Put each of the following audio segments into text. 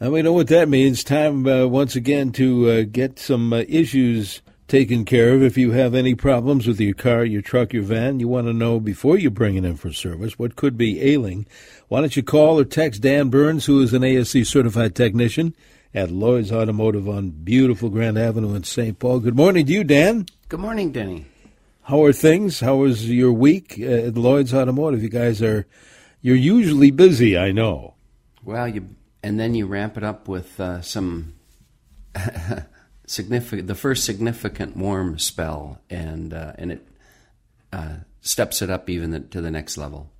And we know what that means. Time uh, once again to uh, get some uh, issues taken care of. If you have any problems with your car, your truck, your van, you want to know before you bring it in for service what could be ailing. Why don't you call or text Dan Burns, who is an ASE certified technician at Lloyd's Automotive on beautiful Grand Avenue in St. Paul. Good morning to you, Dan. Good morning, Denny. How are things? How was your week at Lloyd's Automotive? You guys are you're usually busy, I know. Well, you and then you ramp it up with uh, some significant, the first significant warm spell, and uh, and it uh, steps it up even the, to the next level.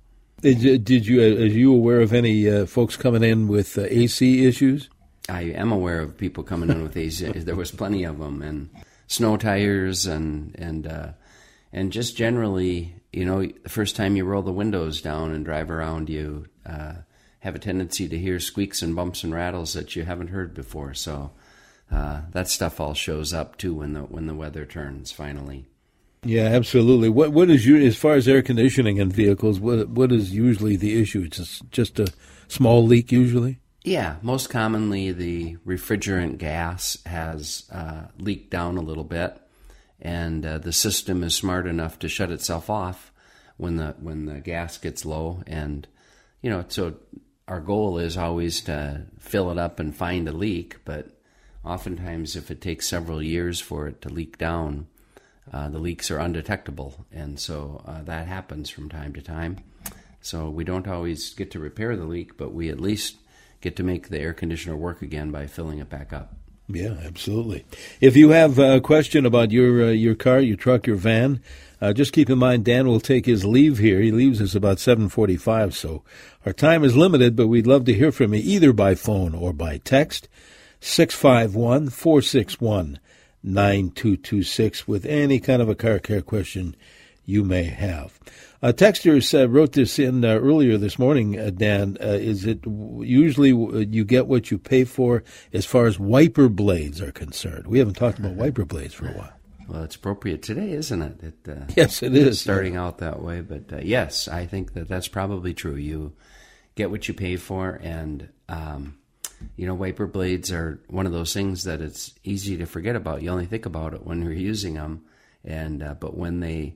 Did you, are you aware of any uh, folks coming in with uh, AC issues? I am aware of people coming in with AC. there was plenty of them, and snow tires, and and uh, and just generally, you know, the first time you roll the windows down and drive around, you uh, have a tendency to hear squeaks and bumps and rattles that you haven't heard before. So uh, that stuff all shows up too when the when the weather turns finally. Yeah, absolutely. What what is you as far as air conditioning in vehicles? What what is usually the issue? It's just, just a small leak usually. Yeah, most commonly the refrigerant gas has uh, leaked down a little bit, and uh, the system is smart enough to shut itself off when the when the gas gets low. And you know, so our goal is always to fill it up and find a leak, but oftentimes if it takes several years for it to leak down, uh, the leaks are undetectable, and so uh, that happens from time to time. So we don't always get to repair the leak, but we at least get to make the air conditioner work again by filling it back up. Yeah, absolutely. If you have a question about your uh, your car, your truck, your van, uh, just keep in mind Dan will take his leave here. He leaves us about seven forty-five, so our time is limited. But we'd love to hear from you either by phone or by text. 651 461 9226 with any kind of a car care question you may have. Texters uh, wrote this in uh, earlier this morning, uh, Dan. Uh, is it usually you get what you pay for as far as wiper blades are concerned? We haven't talked about wiper blades for a while. Well, it's appropriate today, isn't it? it uh, Yes, it is. starting out that way. But uh, yes, I think that that's probably true. You get what you pay for, and um, you know, wiper blades are one of those things that it's easy to forget about. You only think about it when you're using them, and uh, but when they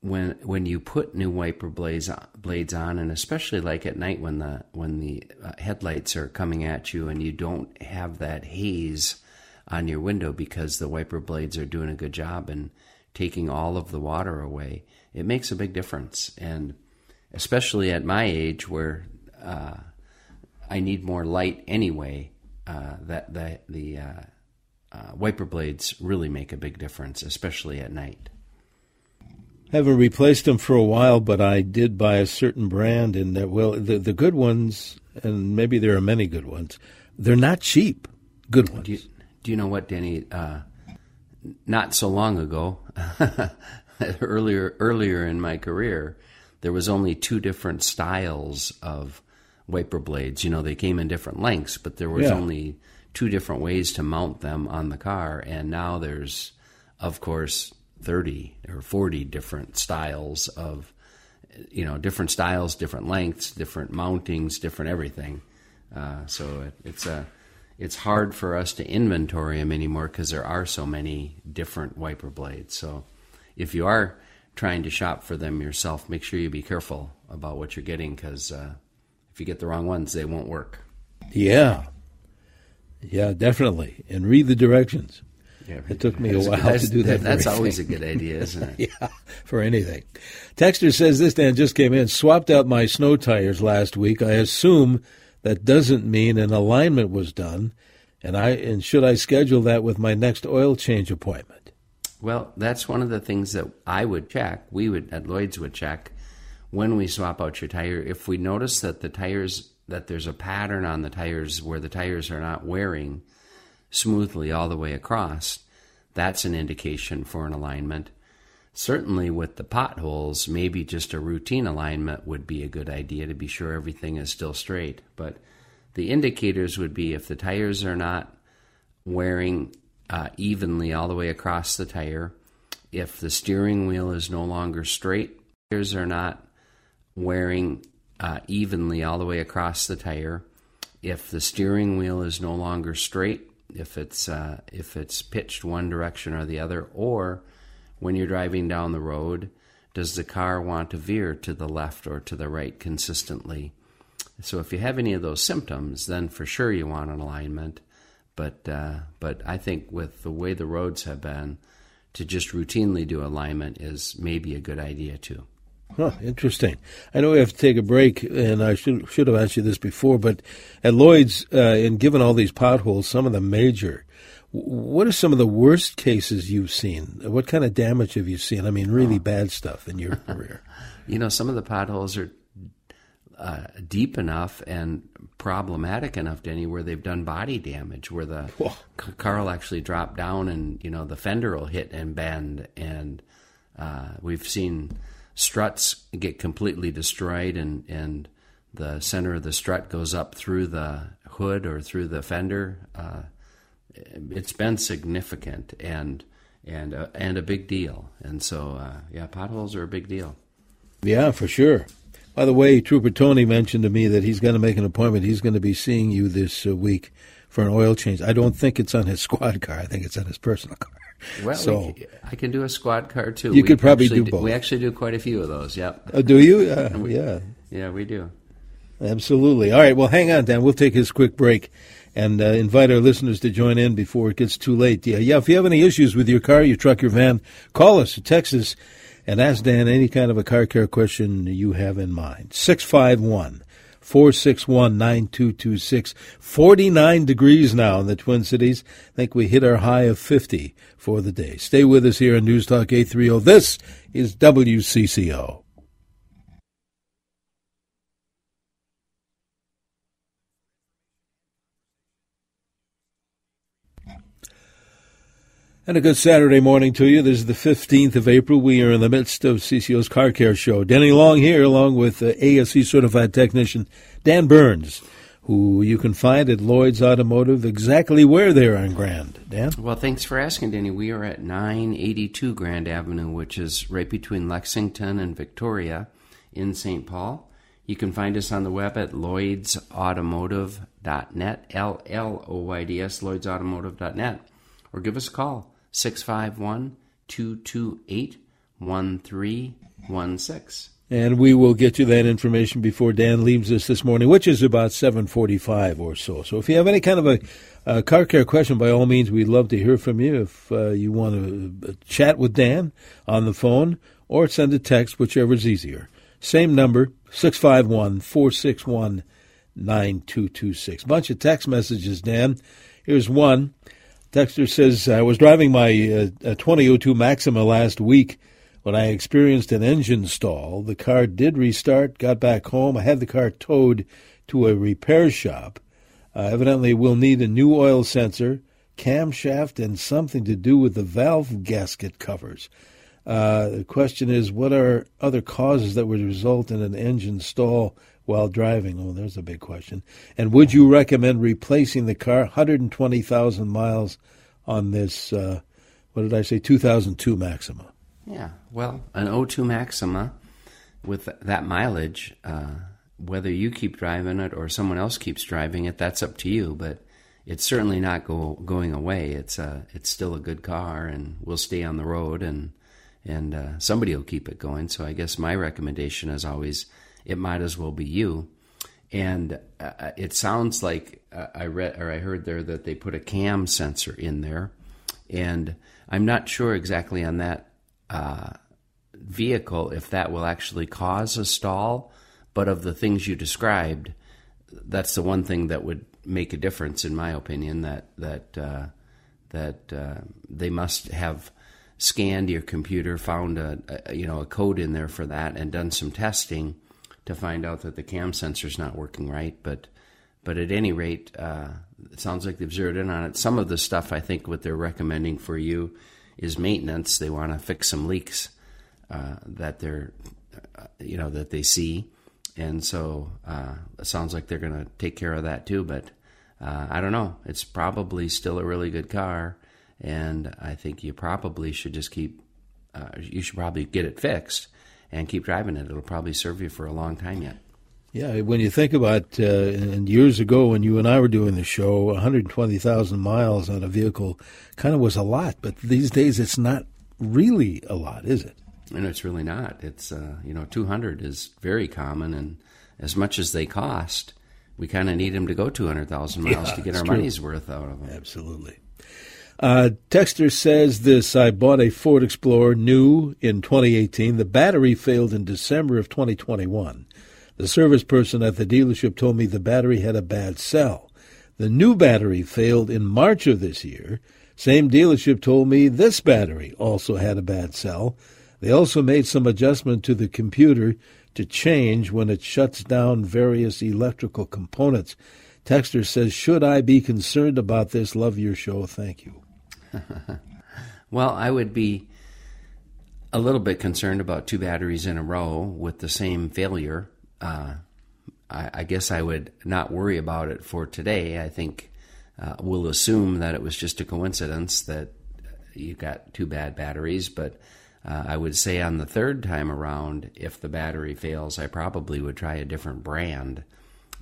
when when you put new wiper blades blades on, and especially like at night when the when the uh, headlights are coming at you, and you don't have that haze on your window because the wiper blades are doing a good job and taking all of the water away, it makes a big difference. And especially at my age, where uh, I need more light anyway, uh, that the the uh, uh, wiper blades really make a big difference, especially at night. Haven't replaced them for a while, but I did buy a certain brand, and that well, the the good ones, and maybe there are many good ones. They're not cheap. Good ones. Do you, do you know what, Danny? Uh, not so long ago, earlier earlier in my career, there was only two different styles of wiper blades. You know, they came in different lengths, but there was Yeah. only two different ways to mount them on the car. And now there's, of course, thirty or forty different styles of, you know, different styles, different lengths, different mountings, different everything. Uh, so it, it's a it's hard for us to inventory them anymore because there are so many different wiper blades. So if you are trying to shop for them yourself, make sure you be careful about what you're getting because uh, if you get the wrong ones, they won't work. Yeah. Yeah, definitely. And read the directions. Yeah, It took me a while to do that. That's always thing. a good idea, isn't it? yeah, for anything. Texter says this Dan just came in, swapped out my snow tires last week. I assume that doesn't mean an alignment was done, and I and should I schedule that with my next oil change appointment? Well, that's one of the things that I would check. We would at Lloyd's would check when we swap out your tire. If we notice that the tires that there's a pattern on the tires where the tires are not wearing smoothly all the way across, that's an indication for an alignment. Certainly, with the potholes, maybe just a routine alignment would be a good idea to be sure everything is still straight. But the indicators would be if the tires are not wearing uh, evenly all the way across the tire, if the steering wheel is no longer straight, tires are not wearing uh, evenly all the way across the tire, if the steering wheel is no longer straight, if it's uh, if it's pitched one direction or the other, or when you're driving down the road, does the car want to veer to the left or to the right consistently? So if you have any of those symptoms, then for sure you want an alignment. But uh, but I think with the way the roads have been, to just routinely do alignment is maybe a good idea too. Huh, interesting. I know we have to take a break, and I should should have asked you this before, but at Lloyd's, uh, and given all these potholes, some of them major, what are some of the worst cases you've seen? What kind of damage have you seen? I mean, really bad stuff in your career. You know, some of the potholes are uh, deep enough and problematic enough, Denny, where they've done body damage, where the Whoa. car will actually drop down and, you know, the fender will hit and bend. And uh, we've seen struts get completely destroyed and, and the center of the strut goes up through the hood or through the fender. Uh, it's been significant and and uh, and a big deal. And so, uh, yeah, potholes are a big deal. Yeah, for sure. By the way, Trooper Tony mentioned to me that he's going to make an appointment. He's going to be seeing you this uh, week for an oil change. I don't think it's on his squad car. I think it's on his personal car. Well, so we I can do a squad car too. You We could probably do both. We actually do quite a few of those. Yep. uh, do you? Uh, yeah, Yeah, we do. absolutely. All right. Well, hang on, Dan. We'll take this quick break and uh, invite our listeners to join in before it gets too late. Yeah, yeah. If you have any issues with your car, your truck, your van, call us, or Texas and ask Dan any kind of a car care question you have in mind. Six five one. 461 9226. 49 degrees now in the Twin Cities. I think we hit our high of 50 for the day. Stay with us here on News Talk 830. This is WCCO. And a good Saturday morning to you. This is the 15th of April. We are in the midst of CCO's Car Care Show. Denny Long here, along with uh, ASE certified technician Dan Burns, who you can find at Lloyd's Automotive exactly where they're on Grand. Dan? Well, thanks for asking, Denny. We are at 982 Grand Avenue, which is right between Lexington and Victoria in St. Paul. You can find us on the web at lloydsautomotive.net, L L O Y D S, lloydsautomotive.net, or give us a call, 651 228 1316. And we will get you that information before Dan leaves us this morning, which is about 7:45 or so. So if you have any kind of a, car care question, by all means, we'd love to hear from you. If uh, you want to uh, chat with Dan on the phone or send a text, whichever is easier. Same number, 651-461-9226. Bunch of text messages, Dan. Here's one. Texter says, I was driving my uh, 2002 Maxima last week when I experienced an engine stall. The car did restart, got back home. I had the car towed to a repair shop. Uh, evidently, we'll need a new oil sensor, camshaft, and something to do with the valve gasket covers. Uh, the question is, what are other causes that would result in an engine stall while driving? Oh, there's a big question. And would you recommend replacing the car 120,000 miles on this, uh, what did I say, 2002 Maxima? Yeah, well, an O2 Maxima with that mileage, uh, whether you keep driving it or someone else keeps driving it, that's up to you. But it's certainly not go, going away. It's uh, it's still a good car, and will stay on the road, and and uh, somebody will keep it going. So I guess my recommendation is always, it might as well be you. and uh, it sounds like uh, I read or I heard there that they put a cam sensor in there, and I'm not sure exactly on that uh, vehicle if that will actually cause a stall. But of the things you described, that's the one thing that would make a difference, in my opinion. That that uh, that uh, they must have scanned your computer, found a, a you know a code in there for that, and done some testing to find out that the cam sensor's not working right. But but at any rate, uh, it sounds like they've zeroed in on it. Some of the stuff I think what they're recommending for you is maintenance. They want to fix some leaks uh, that they're uh, you know that they see, and so uh, it sounds like they're going to take care of that too. But uh, I don't know. It's probably still a really good car, and I think you probably should just keep. Uh, you should probably get it fixed and keep driving it. It'll probably serve you for a long time yet. Yeah, when you think about, uh, and years ago when you and I were doing the show, 120,000 miles on a vehicle kind of was a lot, but these days it's not really a lot, is it? And it's really not. It's, uh, you know, 200 is very common, and as much as they cost, we kind of need them to go 200,000 miles Yeah, to get our true. money's worth out of them. Absolutely. Uh, Texter says this I bought a Ford Explorer new in 2018. The battery failed in December of 2021. The service person at the dealership told me the battery had a bad cell. The new battery failed in March of this year. Same dealership told me this battery also had a bad cell. They also made some adjustment to the computer to change when it shuts down various electrical components. Texter says, Should I be concerned about this? Love your show. Thank you. Well, I would be a little bit concerned about two batteries in a row with the same failure. Uh, I, I guess I would not worry about it for today. I think uh, we'll assume that it was just a coincidence that you got two bad batteries, but uh, I would say on the third time around, if the battery fails, I probably would try a different brand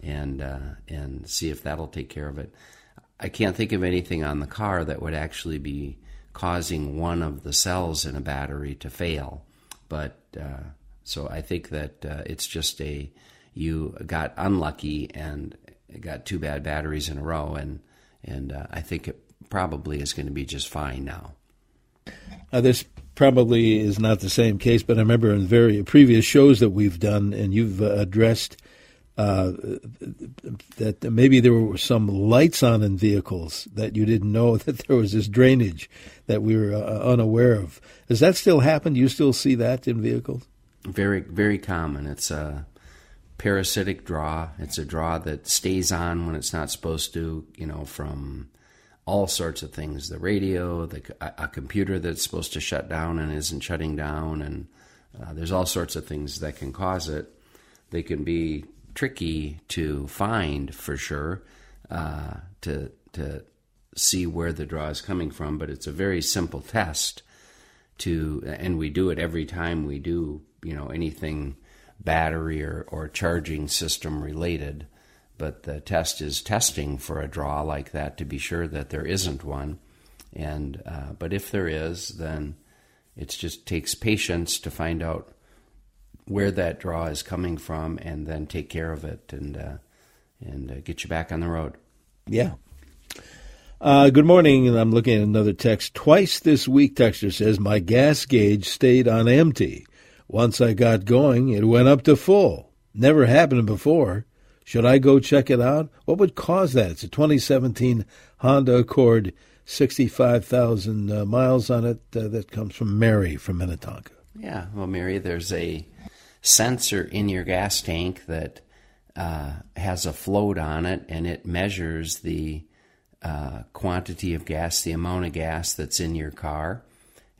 and uh, and see if that'll take care of it. I can't think of anything on the car that would actually be causing one of the cells in a battery to fail, but uh, so I think that uh, it's just a you got unlucky and got two bad batteries in a row, and and uh, I think it probably is going to be just fine now. This probably is not the same case, but I remember in very previous shows that we've done, and you've uh, addressed uh, that maybe there were some lights on in vehicles that you didn't know that there was this drainage that we were uh, unaware of. Does that still happen? Do you still see that in vehicles? Very very common. It's a parasitic draw. It's a draw that stays on when it's not supposed to. You know from all sorts of things the radio the, a, a computer that's supposed to shut down and isn't shutting down and uh, there's all sorts of things that can cause it they can be tricky to find for sure uh, to to see where the draw is coming from but it's a very simple test to and we do it every time we do you know anything battery or, or charging system related but the test is testing for a draw like that to be sure that there isn't one. And uh, but if there is, then it just takes patience to find out where that draw is coming from, and then take care of it and uh, and uh, get you back on the road. Yeah. Uh, good morning, and I'm looking at another text. Twice this week, Texter says, my gas gauge stayed on empty. Once I got going, it went up to full. Never happened before. Should I go check it out? What would cause that? It's a 2017 Honda Accord, 65,000 uh, miles on it. Uh, that comes from Mary from Minnetonka. Yeah, well, Mary, there's a sensor in your gas tank that uh, has a float on it, and it measures the uh, quantity of gas, the amount of gas that's in your car.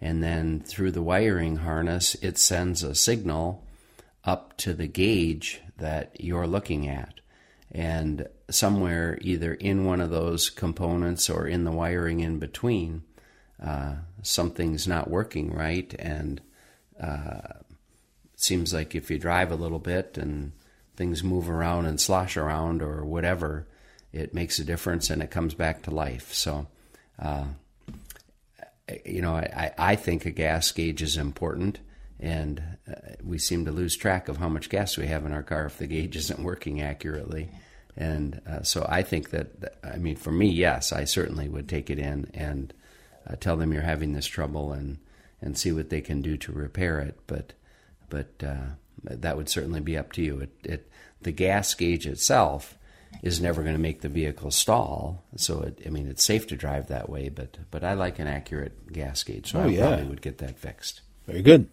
And then through the wiring harness, it sends a signal up to the gauge that you're looking at. And somewhere, either in one of those components or in the wiring in between, uh, something's not working right. And uh, seems like if you drive a little bit and things move around and slosh around or whatever, it makes a difference and it comes back to life. So, uh, you know, I, I think a gas gauge is important. and uh, we seem to lose track of how much gas we have in our car if the gauge isn't working accurately. And uh, so I think that, I mean, for me, yes, I certainly would take it in and uh, tell them you're having this trouble and, and see what they can do to repair it. But, but uh, that would certainly be up to you. It, it, the gas gauge itself is never going to make the vehicle stall. So, it, I mean, it's safe to drive that way, but, but I like an accurate gas gauge. So oh, I yeah. probably would get that fixed. Very good.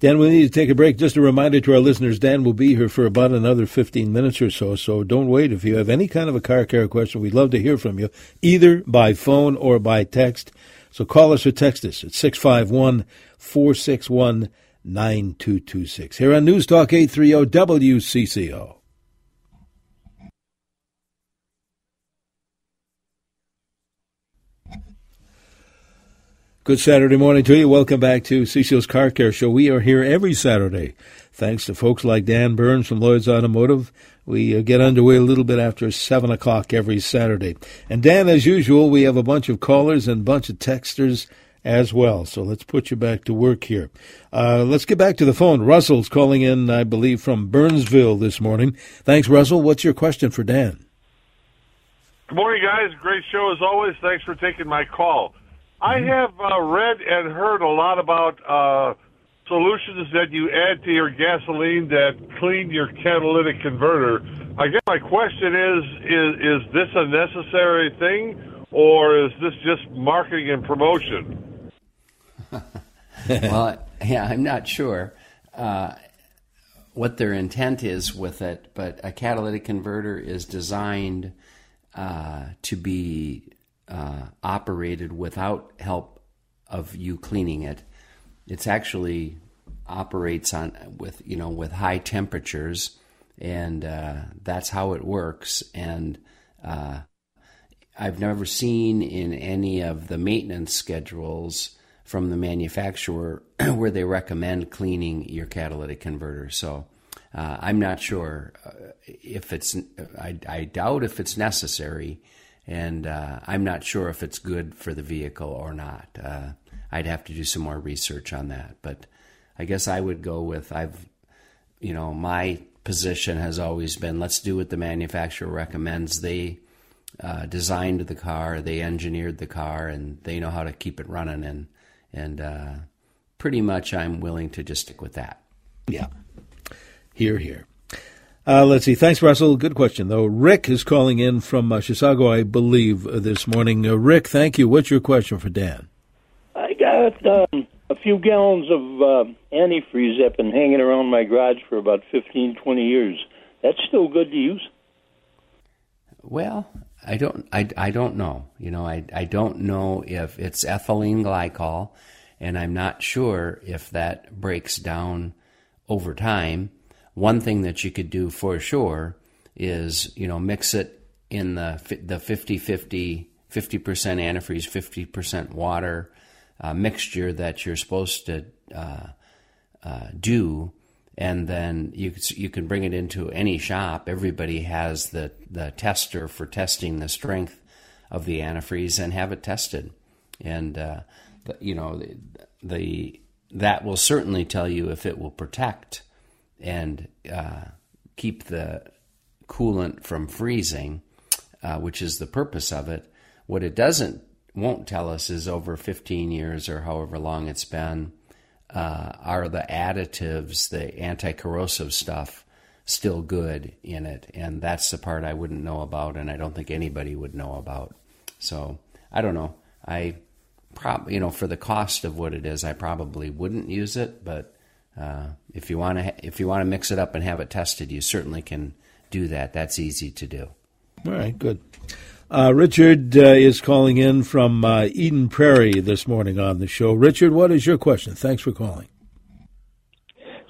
Dan, we need to take a break. Just a reminder to our listeners, Dan will be here for about another 15 minutes or so, so don't wait. If you have any kind of a car care question, we'd love to hear from you, either by phone or by text. So call us or text us at 651 461 9226. Here on News Talk 830 WCCO. Good Saturday morning to you. Welcome back to CCO's Car Care Show. We are here every Saturday. Thanks to folks like Dan Burns from Lloyd's Automotive. We uh, get underway a little bit after 7 o'clock every Saturday. And Dan, as usual, we have a bunch of callers and a bunch of texters as well. So let's put you back to work here. Uh, let's get back to the phone. Russell's calling in, I believe, from Burnsville this morning. Thanks, Russell. What's your question for Dan? Good morning, guys. Great show as always. Thanks for taking my call. I have uh, read and heard a lot about uh, solutions that you add to your gasoline that clean your catalytic converter. I guess my question is: is is this a necessary thing, or is this just marketing and promotion? Well, yeah, I'm not sure uh, what their intent is with it, but a catalytic converter is designed uh, to be uh, operated without help of you cleaning it. It's actually operates on with you know with high temperatures, and uh, that's how it works. And uh, I've never seen in any of the maintenance schedules from the manufacturer where they recommend cleaning your catalytic converter. So. Uh, I'm not sure uh, if it's. I, I doubt if it's necessary, and uh, I'm not sure if it's good for the vehicle or not. Uh, I'd have to do some more research on that, but I guess I would go with I've, you know, my position has always been let's do what the manufacturer recommends. They uh, designed the car, they engineered the car, and they know how to keep it running, and and uh, pretty much I'm willing to just stick with that. Yeah, here, here. Uh, let's see. Thanks, Russell. Good question, though. Rick is calling in from uh, Chisago, I believe, uh, this morning. Uh, Rick, thank you. What's your question for Dan? I got um, a few gallons of uh, antifreeze that been hanging around my garage for about 15, 20 years. That's still good to use? Well, I don't. I, I don't know. You know, I I don't know if it's ethylene glycol, and I'm not sure if that breaks down over time one thing that you could do for sure is, you know, mix it in the the 50 50 50% antifreeze, 50% water uh, mixture that you're supposed to uh, uh, do, and then you you can bring it into any shop. Everybody has the the tester for testing the strength of the antifreeze and have it tested, and uh, you know the, the that will certainly tell you if it will protect and uh, keep the coolant from freezing, uh, which is the purpose of it. What it doesn't won't tell us is over 15 years or however long it's been, uh, are the additives, the anti-corrosive stuff, still good in it? And that's the part I wouldn't know about, and I don't think anybody would know about. So I don't know. I prob you know for the cost of what it is, I probably wouldn't use it, but uh, if you want to if you want to mix it up and have it tested, you certainly can do that. That's easy to do. All right, good. Uh, Richard uh, is calling in from uh, Eden Prairie this morning on the show. Richard, what is your question? Thanks for calling.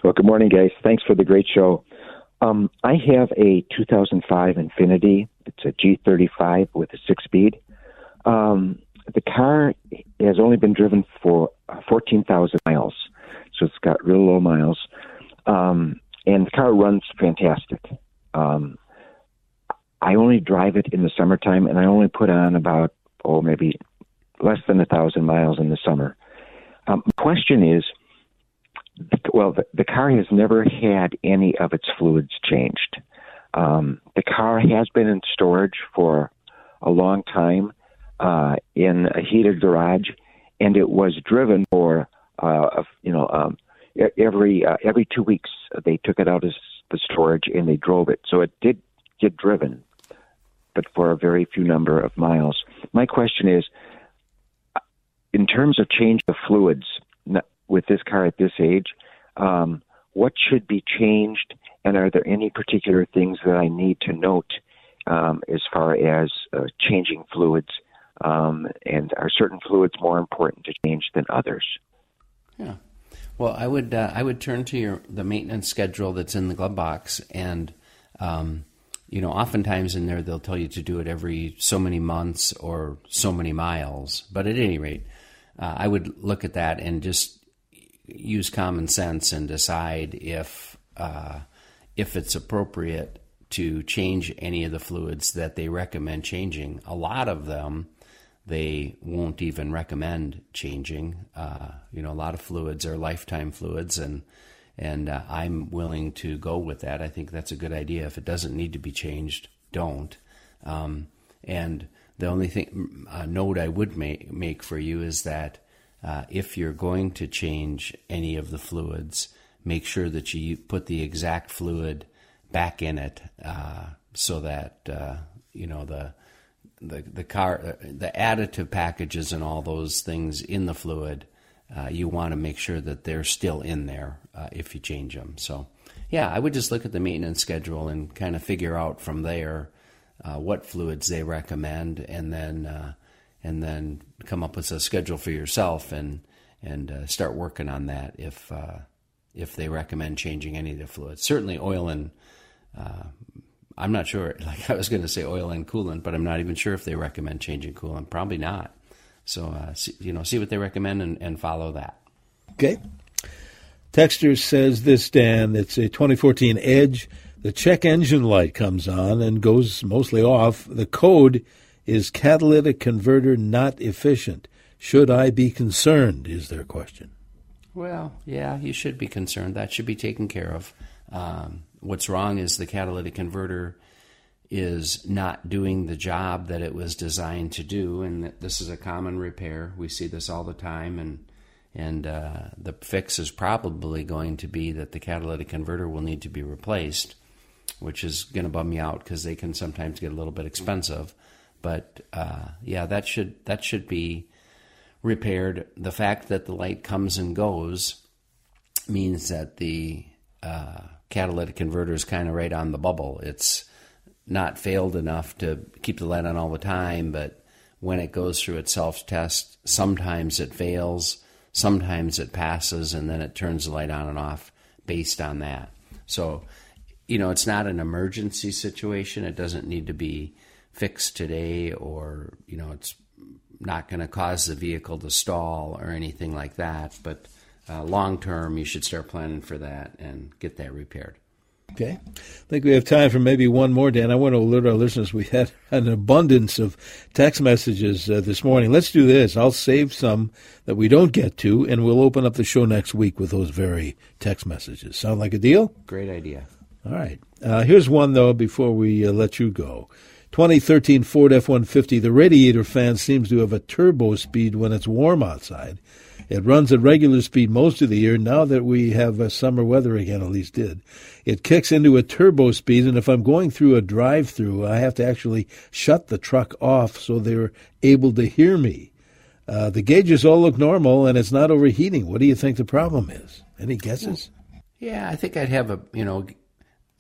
Well, good morning, guys. Thanks for the great show. Um, I have a 2005 Infiniti. It's a G35 with a six-speed. Um, the car has only been driven for 14,000 miles so it's got real low miles. Um, and the car runs fantastic. Um, I only drive it in the summertime, and I only put on about oh maybe less than a thousand miles in the summer. Um, question is, well, the, the car has never had any of its fluids changed. Um, the car has been in storage for a long time uh, in a heated garage, and it was driven for uh, you know um, every uh, every two weeks they took it out of the storage and they drove it. So it did get driven, but for a very few number of miles. My question is, in terms of change of fluids with this car at this age, um, what should be changed, and are there any particular things that I need to note um, as far as uh, changing fluids? Um, and are certain fluids more important to change than others? Yeah. Well, I would uh, I would turn to your the maintenance schedule that's in the glove box, and um, you know, oftentimes in there they'll tell you to do it every so many months or so many miles. But at any rate, uh, I would look at that and just use common sense and decide if uh, if it's appropriate to change any of the fluids that they recommend changing. A lot of them they won't even recommend changing. Uh, you know, a lot of fluids are lifetime fluids, and and uh, I'm willing to go with that. I think that's a good idea. If it doesn't need to be changed, don't. Um, and the only thing note I would make make for you is that uh, if you're going to change any of the fluids, make sure that you put the exact fluid back in it, uh, so that uh, you know the the the car the additive packages and all those things in the fluid uh, you want to make sure that they're still in there uh, if you change them so yeah i would just look at the maintenance schedule and kind of figure out from there uh, what fluids they recommend and then uh, and then come up with a schedule for yourself and and uh, start working on that if if they recommend changing any of the fluids certainly oil and I'm not sure. Like I was going to say oil and coolant, but I'm not even sure if they recommend changing coolant. Probably not. So uh, see, you know, see what they recommend and, and follow that. Okay. Texter says this, Dan. It's a 2014 Edge. The check engine light comes on and goes mostly off. The code is catalytic converter not efficient. Should I be concerned? Is their question. Well, yeah, you should be concerned. That should be taken care of. Um, what's wrong is the catalytic converter is not doing the job that it was designed to do, and this is a common repair. We see this all the time, and and uh, the fix is probably going to be that the catalytic converter will need to be replaced, which is going to bum me out because they can sometimes get a little bit expensive. But uh, yeah, that should that should be repaired. The fact that the light comes and goes means that the uh, catalytic converter is kind of right on the bubble. It's not failed enough to keep the light on all the time, but when it goes through its self test, sometimes it fails, sometimes it passes, and then it turns the light on and off based on that. So, you know, it's not an emergency situation. It doesn't need to be fixed today, or, you know, it's not going to cause the vehicle to stall or anything like that. But uh, long term, you should start planning for that and get that repaired. Okay. I think we have time for maybe one more, Dan. I want to alert our listeners we had an abundance of text messages uh, this morning. Let's do this. I'll save some that we don't get to, and we'll open up the show next week with those very text messages. Sound like a deal? Great idea. All right. Uh, here's one, though, before we uh, let you go. 2013 Ford F 150, the radiator fan seems to have a turbo speed when it's warm outside it runs at regular speed most of the year. Now that we have uh, summer weather again, at least did, it kicks into a turbo speed. And if I'm going through a drive-through, I have to actually shut the truck off so they're able to hear me. Uh, the gauges all look normal, and it's not overheating. What do you think the problem is? Any guesses? Yeah, I think I'd have a you know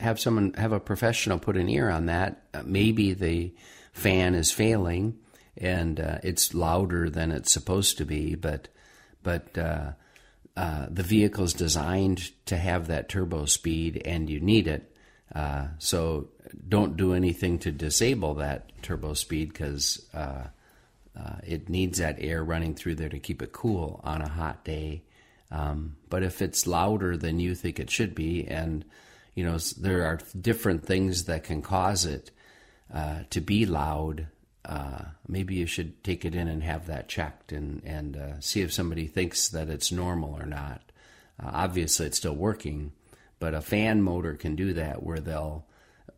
have someone have a professional put an ear on that. Uh, maybe the fan is failing and uh, it's louder than it's supposed to be, but but uh, uh, the vehicle is designed to have that turbo speed, and you need it. Uh, so don't do anything to disable that turbo speed because uh, uh, it needs that air running through there to keep it cool on a hot day. Um, but if it's louder than you think it should be, and you know there are different things that can cause it uh, to be loud uh, maybe you should take it in and have that checked and and uh, see if somebody thinks that it's normal or not. Uh, obviously, it's still working, but a fan motor can do that where they'll,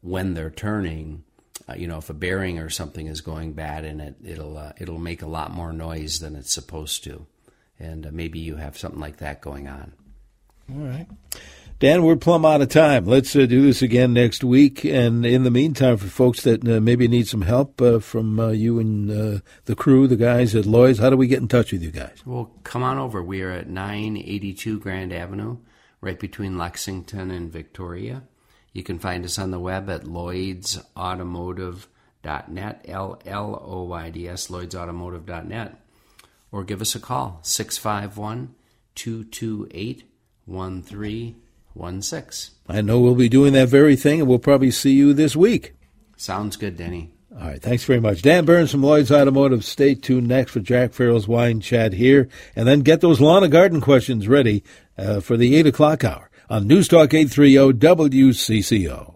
when they're turning, uh, you know, if a bearing or something is going bad in it, it'll uh, it'll make a lot more noise than it's supposed to, and uh, maybe you have something like that going on. All right. Dan, we're plumb out of time. Let's uh, do this again next week. And in the meantime, for folks that uh, maybe need some help uh, from uh, you and uh, the crew, the guys at Lloyd's, how do we get in touch with you guys? Well, come on over. We are at 982 Grand Avenue, right between Lexington and Victoria. You can find us on the web at lloydsautomotive.net, L L O Y D S, lloydsautomotive.net, or give us a call, 651 228 1316. I know we'll be doing that very thing, and we'll probably see you this week. Sounds good, Denny. All right, thanks very much. Dan Burns from Lloyd's Automotive. Stay tuned next for Jack Farrell's Wine Chat here, and then get those lawn and garden questions ready uh, for the 8 o'clock hour on News Talk 830 WCCO.